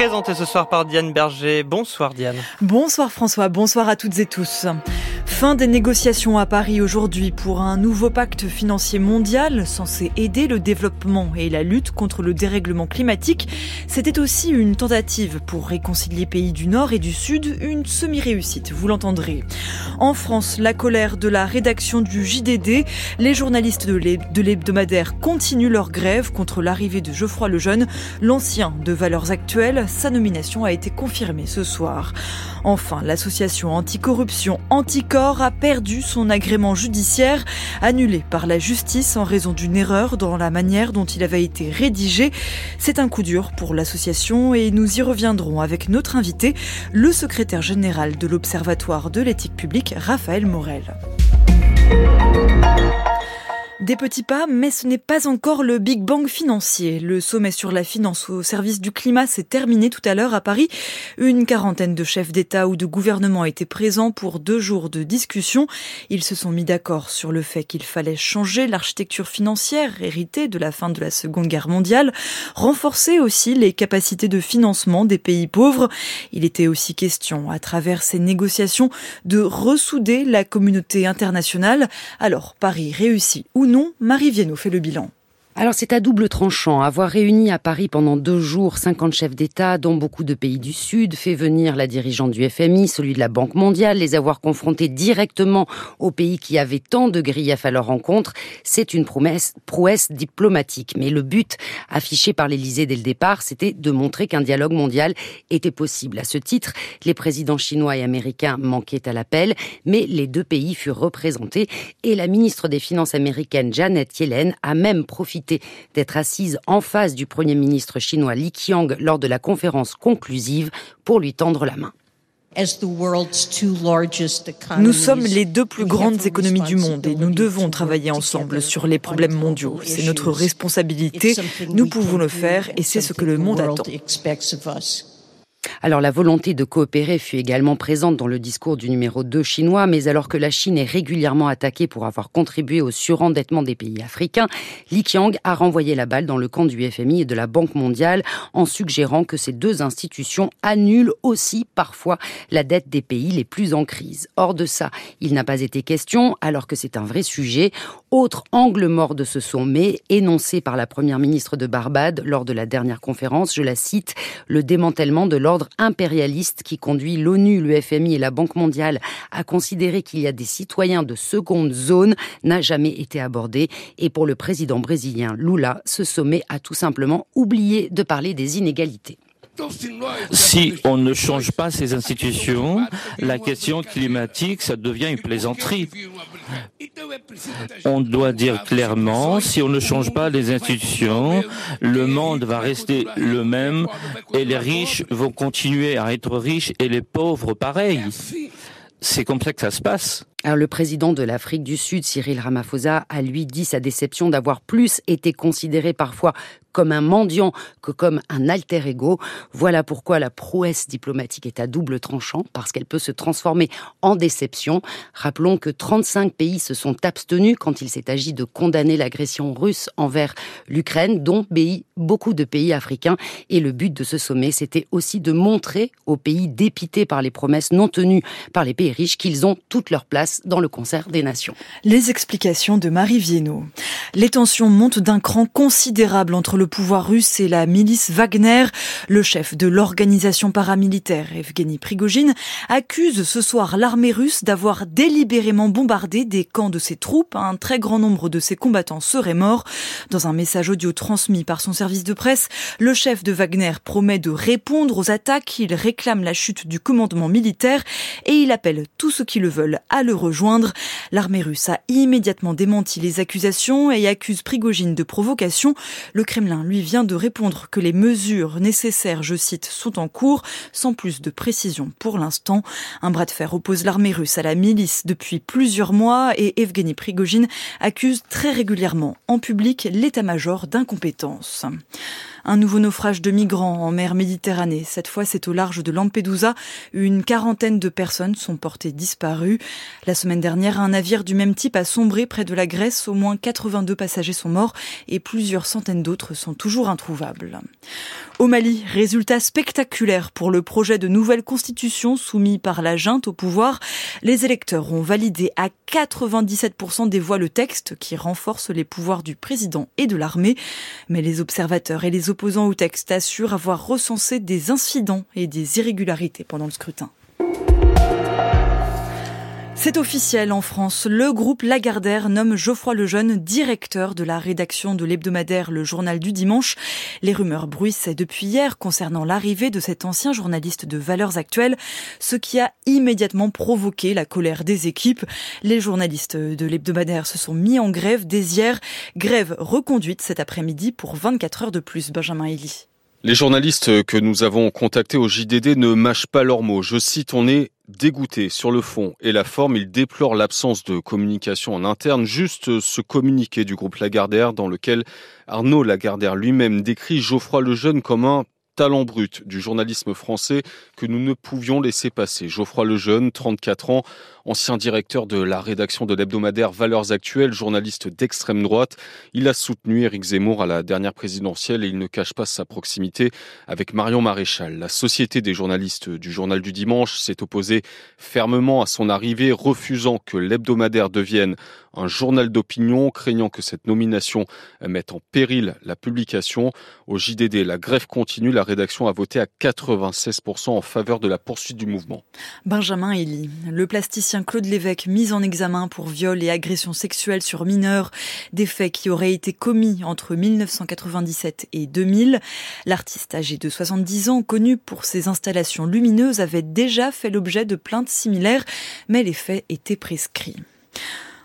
présenté ce soir par Diane Berger. Bonsoir Diane. Bonsoir François, bonsoir à toutes et tous. Fin des négociations à Paris aujourd'hui pour un nouveau pacte financier mondial censé aider le développement et la lutte contre le dérèglement climatique. C'était aussi une tentative pour réconcilier pays du Nord et du Sud, une semi-réussite, vous l'entendrez. En France, la colère de la rédaction du JDD, les journalistes de l'hebdomadaire continuent leur grève contre l'arrivée de Geoffroy Lejeune, l'ancien de Valeurs Actuelles. Sa nomination a été confirmée ce soir. Enfin, l'association anticorruption Anticor a perdu son agrément judiciaire, annulé par la justice en raison d'une erreur dans la manière dont il avait été rédigé. C'est un coup dur pour l'association et nous y reviendrons avec notre invité, le secrétaire général de l'Observatoire de l'éthique publique, Raphaël Morel. Des petits pas, mais ce n'est pas encore le Big Bang financier. Le sommet sur la finance au service du climat s'est terminé tout à l'heure à Paris. Une quarantaine de chefs d'État ou de gouvernement étaient présents pour deux jours de discussion. Ils se sont mis d'accord sur le fait qu'il fallait changer l'architecture financière héritée de la fin de la Seconde Guerre mondiale, renforcer aussi les capacités de financement des pays pauvres. Il était aussi question, à travers ces négociations, de ressouder la communauté internationale. Alors, Paris réussit ou non, Marie Viennot fait le bilan. Alors c'est à double tranchant. Avoir réuni à Paris pendant deux jours 50 chefs d'État, dont beaucoup de pays du Sud, fait venir la dirigeante du FMI, celui de la Banque mondiale, les avoir confrontés directement aux pays qui avaient tant de griefs à leur rencontre, c'est une prouesse diplomatique. Mais le but affiché par l'Élysée dès le départ, c'était de montrer qu'un dialogue mondial était possible. À ce titre, les présidents chinois et américains manquaient à l'appel, mais les deux pays furent représentés et la ministre des Finances américaine Janet Yellen a même profité d'être assise en face du Premier ministre chinois Li Qiang lors de la conférence conclusive pour lui tendre la main. Nous sommes les deux plus grandes économies du monde et nous devons travailler ensemble sur les problèmes mondiaux. C'est notre responsabilité, nous pouvons le faire et c'est ce que le monde attend. Alors la volonté de coopérer fut également présente dans le discours du numéro 2 chinois, mais alors que la Chine est régulièrement attaquée pour avoir contribué au surendettement des pays africains, Li Qiang a renvoyé la balle dans le camp du FMI et de la Banque mondiale en suggérant que ces deux institutions annulent aussi parfois la dette des pays les plus en crise. Hors de ça, il n'a pas été question, alors que c'est un vrai sujet. Autre angle mort de ce sommet, énoncé par la première ministre de Barbade lors de la dernière conférence, je la cite, le démantèlement de l'ordre impérialiste qui conduit l'ONU, le FMI et la Banque mondiale à considérer qu'il y a des citoyens de seconde zone n'a jamais été abordé. Et pour le président brésilien Lula, ce sommet a tout simplement oublié de parler des inégalités. Si on ne change pas ces institutions, la question climatique, ça devient une plaisanterie. On doit dire clairement, si on ne change pas les institutions, le monde va rester le même et les riches vont continuer à être riches et les pauvres pareil. C'est comme ça que ça se passe. Alors, le président de l'Afrique du Sud, Cyril Ramaphosa, a lui dit sa déception d'avoir plus été considéré parfois comme un mendiant que comme un alter ego. Voilà pourquoi la prouesse diplomatique est à double tranchant, parce qu'elle peut se transformer en déception. Rappelons que 35 pays se sont abstenus quand il s'est agi de condamner l'agression russe envers l'Ukraine, dont beaucoup de pays africains. Et le but de ce sommet, c'était aussi de montrer aux pays dépités par les promesses non tenues par les pays riches qu'ils ont toute leur place dans le concert des nations. Les explications de Marie Viennot. Les tensions montent d'un cran considérable entre le pouvoir russe et la milice Wagner. Le chef de l'organisation paramilitaire, Evgeny Prigogine, accuse ce soir l'armée russe d'avoir délibérément bombardé des camps de ses troupes. Un très grand nombre de ses combattants seraient morts. Dans un message audio transmis par son service de presse, le chef de Wagner promet de répondre aux attaques. Il réclame la chute du commandement militaire et il appelle tous ceux qui le veulent à le rejoindre. L'armée russe a immédiatement démenti les accusations et accuse Prigogine de provocation. Le Kremlin lui vient de répondre que les mesures nécessaires, je cite, sont en cours, sans plus de précision pour l'instant. Un bras de fer oppose l'armée russe à la milice depuis plusieurs mois et Evgeny Prigogine accuse très régulièrement en public l'état-major d'incompétence. Un nouveau naufrage de migrants en mer Méditerranée. Cette fois, c'est au large de Lampedusa. Une quarantaine de personnes sont portées disparues. La semaine dernière, un navire du même type a sombré près de la Grèce. Au moins 82 passagers sont morts et plusieurs centaines d'autres sont toujours introuvables. Au Mali, résultat spectaculaire pour le projet de nouvelle constitution soumis par la junte au pouvoir. Les électeurs ont validé à 97% des voix le texte qui renforce les pouvoirs du président et de l'armée. Mais les observateurs et les opposants au texte assurent avoir recensé des incidents et des irrégularités pendant le scrutin. C'est officiel en France. Le groupe Lagardère nomme Geoffroy Lejeune directeur de la rédaction de l'hebdomadaire Le Journal du Dimanche. Les rumeurs bruissaient depuis hier concernant l'arrivée de cet ancien journaliste de Valeurs Actuelles, ce qui a immédiatement provoqué la colère des équipes. Les journalistes de l'hebdomadaire se sont mis en grève dès hier. Grève reconduite cet après-midi pour 24 heures de plus, Benjamin Elie. Les journalistes que nous avons contactés au JDD ne mâchent pas leurs mots. Je cite, on est dégoûté sur le fond et la forme. Ils déplorent l'absence de communication en interne, juste ce communiqué du groupe Lagardère dans lequel Arnaud Lagardère lui-même décrit Geoffroy Lejeune comme un talent brut du journalisme français que nous ne pouvions laisser passer. Geoffroy Lejeune, 34 ans, ancien directeur de la rédaction de l'hebdomadaire Valeurs Actuelles, journaliste d'extrême droite. Il a soutenu Éric Zemmour à la dernière présidentielle et il ne cache pas sa proximité avec Marion Maréchal. La Société des journalistes du Journal du Dimanche s'est opposée fermement à son arrivée, refusant que l'hebdomadaire devienne un journal d'opinion, craignant que cette nomination mette en péril la publication. Au JDD, la grève continue. La rédaction a voté à 96% en faveur de la poursuite du mouvement. Benjamin Elie, le plasticien Claude Lévesque mis en examen pour viol et agression sexuelle sur mineurs, des faits qui auraient été commis entre 1997 et 2000. L'artiste âgé de 70 ans, connu pour ses installations lumineuses, avait déjà fait l'objet de plaintes similaires, mais les faits étaient prescrits.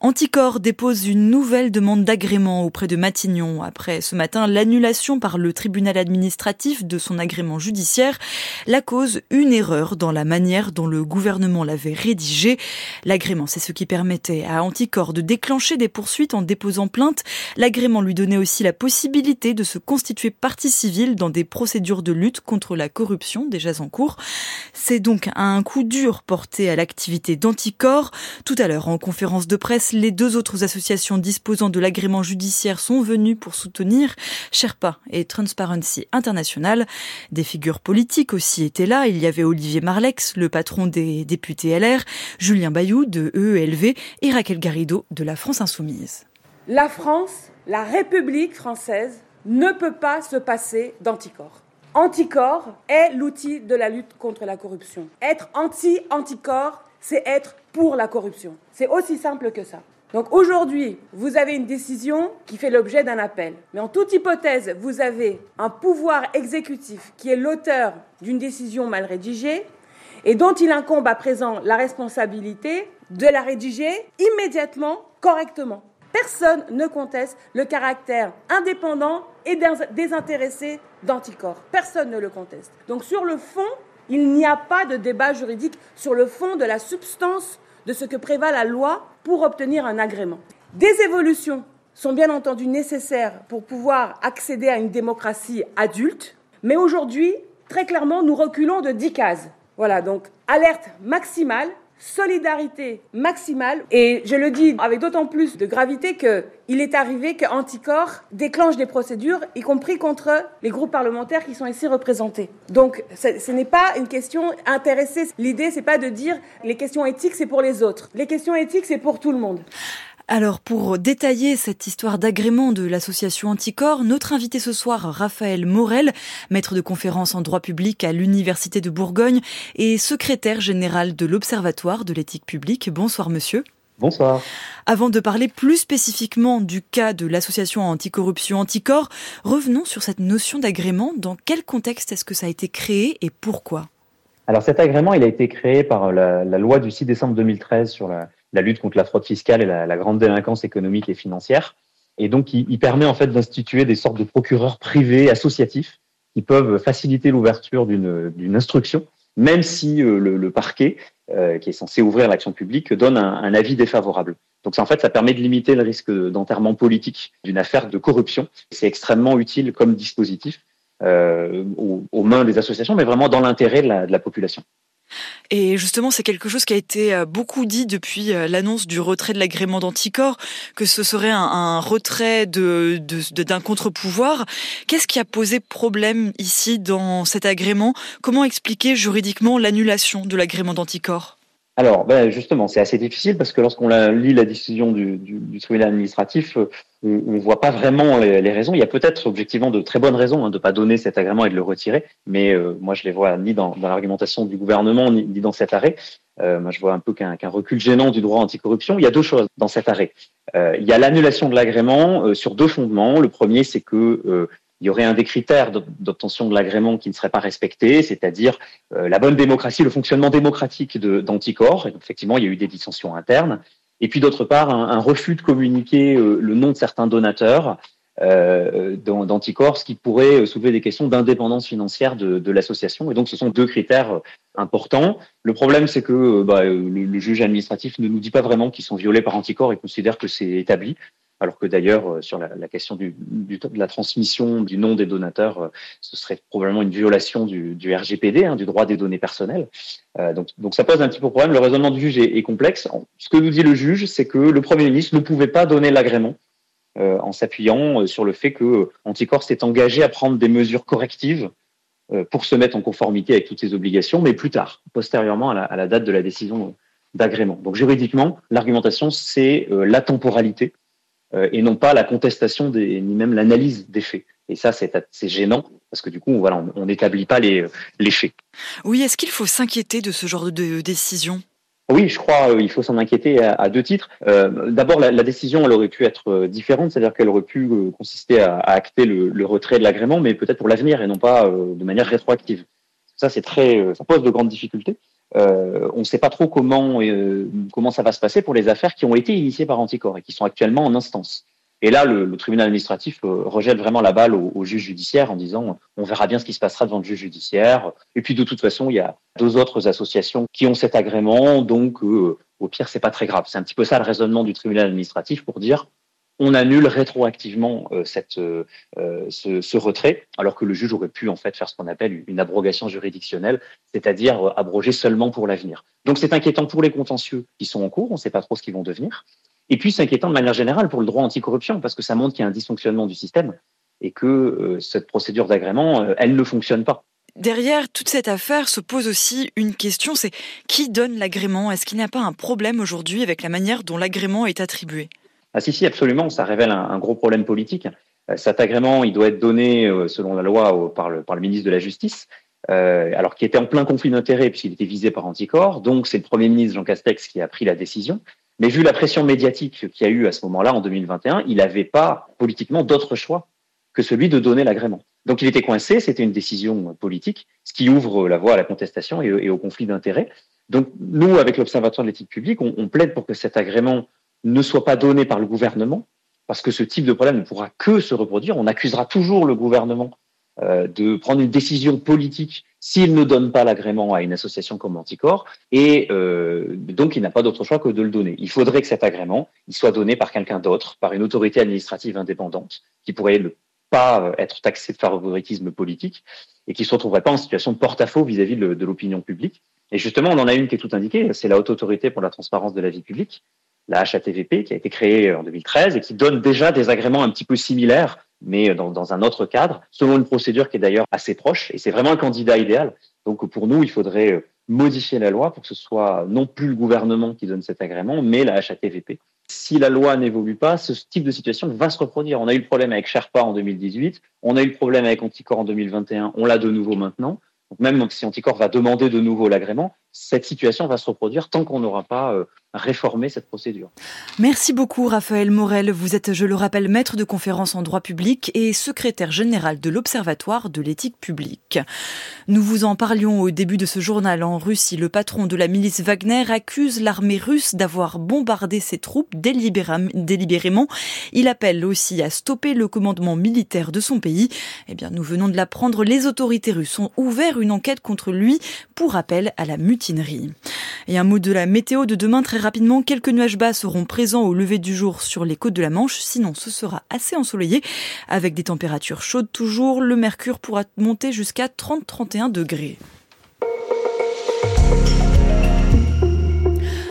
Anticor dépose une nouvelle demande d'agrément auprès de Matignon après ce matin l'annulation par le tribunal administratif de son agrément judiciaire. La cause, une erreur dans la manière dont le gouvernement l'avait rédigé. L'agrément, c'est ce qui permettait à Anticor de déclencher des poursuites en déposant plainte. L'agrément lui donnait aussi la possibilité de se constituer partie civile dans des procédures de lutte contre la corruption déjà en cours. C'est donc un coup dur porté à l'activité d'Anticor. Tout à l'heure, en conférence de presse, les deux autres associations disposant de l'agrément judiciaire sont venues pour soutenir Sherpa et Transparency International. Des figures politiques aussi étaient là. Il y avait Olivier Marlex, le patron des députés LR, Julien Bayou de EELV et Raquel Garrido de la France Insoumise. La France, la République française, ne peut pas se passer d'anticorps. Anticorps est l'outil de la lutte contre la corruption. Être anti-anticorps, c'est être pour la corruption. C'est aussi simple que ça. Donc aujourd'hui, vous avez une décision qui fait l'objet d'un appel. Mais en toute hypothèse, vous avez un pouvoir exécutif qui est l'auteur d'une décision mal rédigée et dont il incombe à présent la responsabilité de la rédiger immédiatement, correctement. Personne ne conteste le caractère indépendant et désintéressé d'Anticor. Personne ne le conteste. Donc sur le fond, il n'y a pas de débat juridique sur le fond de la substance de ce que prévat la loi pour obtenir un agrément. Des évolutions sont bien entendu nécessaires pour pouvoir accéder à une démocratie adulte, mais aujourd'hui, très clairement, nous reculons de 10 cases. Voilà, donc alerte maximale, solidarité maximale. Et je le dis avec d'autant plus de gravité qu'il est arrivé qu'Anticor déclenche des procédures, y compris contre les groupes parlementaires qui sont ici représentés. Donc ce n'est pas une question intéressée. L'idée, c'est pas de dire les questions éthiques, c'est pour les autres. Les questions éthiques, c'est pour tout le monde. Alors pour détailler cette histoire d'agrément de l'association Anticor, notre invité ce soir, Raphaël Morel, maître de conférence en droit public à l'Université de Bourgogne et secrétaire général de l'Observatoire de l'éthique publique. Bonsoir monsieur. Bonsoir. Avant de parler plus spécifiquement du cas de l'association anticorruption Anticor, revenons sur cette notion d'agrément. Dans quel contexte est-ce que ça a été créé et pourquoi? Alors cet agrément, il a été créé par la, la loi du 6 décembre 2013 sur la, la lutte contre la fraude fiscale et la, grande délinquance économique et financière. Et donc, il, permet en fait d'instituer des sortes de procureurs privés associatifs qui peuvent faciliter l'ouverture d'une instruction, même si euh, le, parquet, euh, qui est censé ouvrir l'action publique, donne un, avis défavorable. Donc, en fait, ça permet de limiter le risque d'enterrement politique d'une affaire de corruption. C'est extrêmement utile comme dispositif aux, mains des associations, mais vraiment dans l'intérêt de la population. Et justement, c'est quelque chose qui a été euh, beaucoup dit depuis euh, l'annonce du retrait de l'agrément d'anticorps, que ce serait un, retrait d'un contre-pouvoir. Qu'est-ce qui a posé problème ici dans cet agrément? Comment expliquer juridiquement l'annulation de l'agrément d'anticorps? Alors, ben justement, c'est assez difficile parce que lorsqu'on lit la décision du, du, tribunal administratif, euh, on ne voit pas vraiment les, raisons. Il y a peut-être objectivement de très bonnes raisons hein, de ne pas donner cet agrément et de le retirer, mais euh, moi je les vois ni dans, l'argumentation du gouvernement ni, dans cet arrêt. Euh, moi je vois un peu qu'un recul gênant du droit anticorruption. Il y a deux choses dans cet arrêt. Euh, il y a l'annulation de l'agrément sur deux fondements. Le premier, c'est que il y aurait un des critères d'obtention de l'agrément qui ne serait pas respecté, c'est-à-dire euh, la bonne démocratie, le fonctionnement démocratique d'Anticor. effectivement, il y a eu des dissensions internes. Et puis d'autre part, un, refus de communiquer euh, le nom de certains donateurs euh, d'Anticor, ce qui pourrait soulever des questions d'indépendance financière de, l'association. Et donc, ce sont deux critères importants. Le problème, c'est que bah, le, le, juge administratif ne nous dit pas vraiment qu'ils sont violés par Anticor et considère que c'est établi alors que d'ailleurs, euh, sur la, question de la transmission du nom des donateurs, euh, ce serait probablement une violation du, RGPD, hein, du droit des données personnelles. Euh, donc, ça pose un petit peu problème. Le raisonnement du juge est, complexe. Ce que nous dit le juge, c'est que le Premier ministre ne pouvait pas donner l'agrément en s'appuyant sur le fait que Anticor s'est engagé à prendre des mesures correctives pour se mettre en conformité avec toutes ses obligations, mais plus tard, postérieurement à la, date de la décision d'agrément. Donc juridiquement, l'argumentation, c'est la temporalité et non pas la contestation des, ni même l'analyse des faits. Et ça, c'est gênant parce que du coup, voilà, on n'établit pas les, les faits. Oui, est-ce qu'il faut s'inquiéter de ce genre de décision? Oui, je crois euh, il faut s'en inquiéter à, à, deux titres. Euh, D'abord, la, la, décision, elle aurait pu être euh, différente, c'est-à-dire qu'elle aurait pu euh, consister à, à acter le, le, retrait de l'agrément, mais peut-être pour l'avenir et non pas de manière rétroactive. Ça, c'est très, ça pose de grandes difficultés. Euh, on ne sait pas trop comment euh, comment ça va se passer pour les affaires qui ont été initiées par Anticor et qui sont actuellement en instance. Et là, le, le tribunal administratif euh, rejette vraiment la balle au, au, juge judiciaire en disant on verra bien ce qui se passera devant le juge judiciaire. Et puis de toute façon, il y a deux autres associations qui ont cet agrément, donc au pire, c'est pas très grave. C'est un petit peu ça le raisonnement du tribunal administratif pour dire on annule rétroactivement euh, euh, euh, ce, ce, retrait, alors que le juge aurait pu en fait faire ce qu'on appelle une abrogation juridictionnelle, c'est-à-dire abroger seulement pour l'avenir. Donc c'est inquiétant pour les contentieux qui sont en cours, on ne sait pas trop ce qu'ils vont devenir. Et puis c'est inquiétant de manière générale pour le droit anticorruption, parce que ça montre qu'il y a un dysfonctionnement du système et que cette procédure d'agrément, elle ne fonctionne pas. Derrière toute cette affaire se pose aussi une question, c'est qui donne l'agrément? Est-ce qu'il n'y a pas un problème aujourd'hui avec la manière dont l'agrément est attribué? Ah si, si, absolument, ça révèle un, gros problème politique. Euh, cet agrément, il doit être donné, euh, selon la loi, par, le, ministre de la Justice, euh, alors qui était en plein conflit d'intérêts puisqu'il était visé par Anticor. Donc c'est le Premier ministre Jean Castex qui a pris la décision. Mais vu la pression médiatique qu'il y a eu à ce moment-là, en 2021, il n'avait pas politiquement d'autre choix que celui de donner l'agrément. Donc il était coincé, c'était une décision politique, ce qui ouvre la voie à la contestation et, au conflit d'intérêts. Donc nous, avec l'Observatoire de l'éthique publique, on plaide pour que cet agrément ne soit pas donné par le gouvernement, parce que ce type de problème ne pourra que se reproduire. On accusera toujours le gouvernement euh, de prendre une décision politique s'il ne donne pas l'agrément à une association comme Anticor, et euh, donc il n'a pas d'autre choix que de le donner. Il faudrait que cet agrément soit donné par quelqu'un d'autre, par une autorité administrative indépendante, qui pourrait ne pas être taxée de favoritisme politique, et qui ne se retrouverait pas en situation de porte-à-faux vis-à-vis de l'opinion publique. Et justement, on en a une qui est tout indiquée, c'est la Haute Autorité pour la transparence de la vie publique, la HATVP, qui a été créée en 2013 et qui donne déjà des agréments un petit peu similaires, mais dans, un autre cadre, selon une procédure qui est d'ailleurs assez proche. Et c'est vraiment un candidat idéal. Donc pour nous, il faudrait modifier la loi pour que ce soit non plus le gouvernement qui donne cet agrément, mais la HATVP. Si la loi n'évolue pas, ce type de situation va se reproduire. On a eu le problème avec Sherpa en 2018, on a eu le problème avec Anticor en 2021, on l'a de nouveau maintenant. Donc même si Anticor va demander de nouveau l'agrément, cette situation va se reproduire tant qu'on n'aura pas euh, réformé cette procédure. Merci beaucoup Raphaël Morel. Vous êtes, je le rappelle, maître de conférence en droit public et secrétaire général de l'Observatoire de l'éthique publique. Nous vous en parlions au début de ce journal. En Russie, le patron de la milice Wagner accuse l'armée russe d'avoir bombardé ses troupes délibérément. Il appelle aussi à stopper le commandement militaire de son pays. Eh bien, nous venons de l'apprendre, les autorités russes ont ouvert une enquête contre lui pour appel à la mutualité Et un mot de la météo de demain très rapidement. Quelques nuages bas seront présents au lever du jour sur les côtes de la Manche. Sinon, ce sera assez ensoleillé avec des températures chaudes toujours. Le mercure pourra monter jusqu'à 30-31 degrés.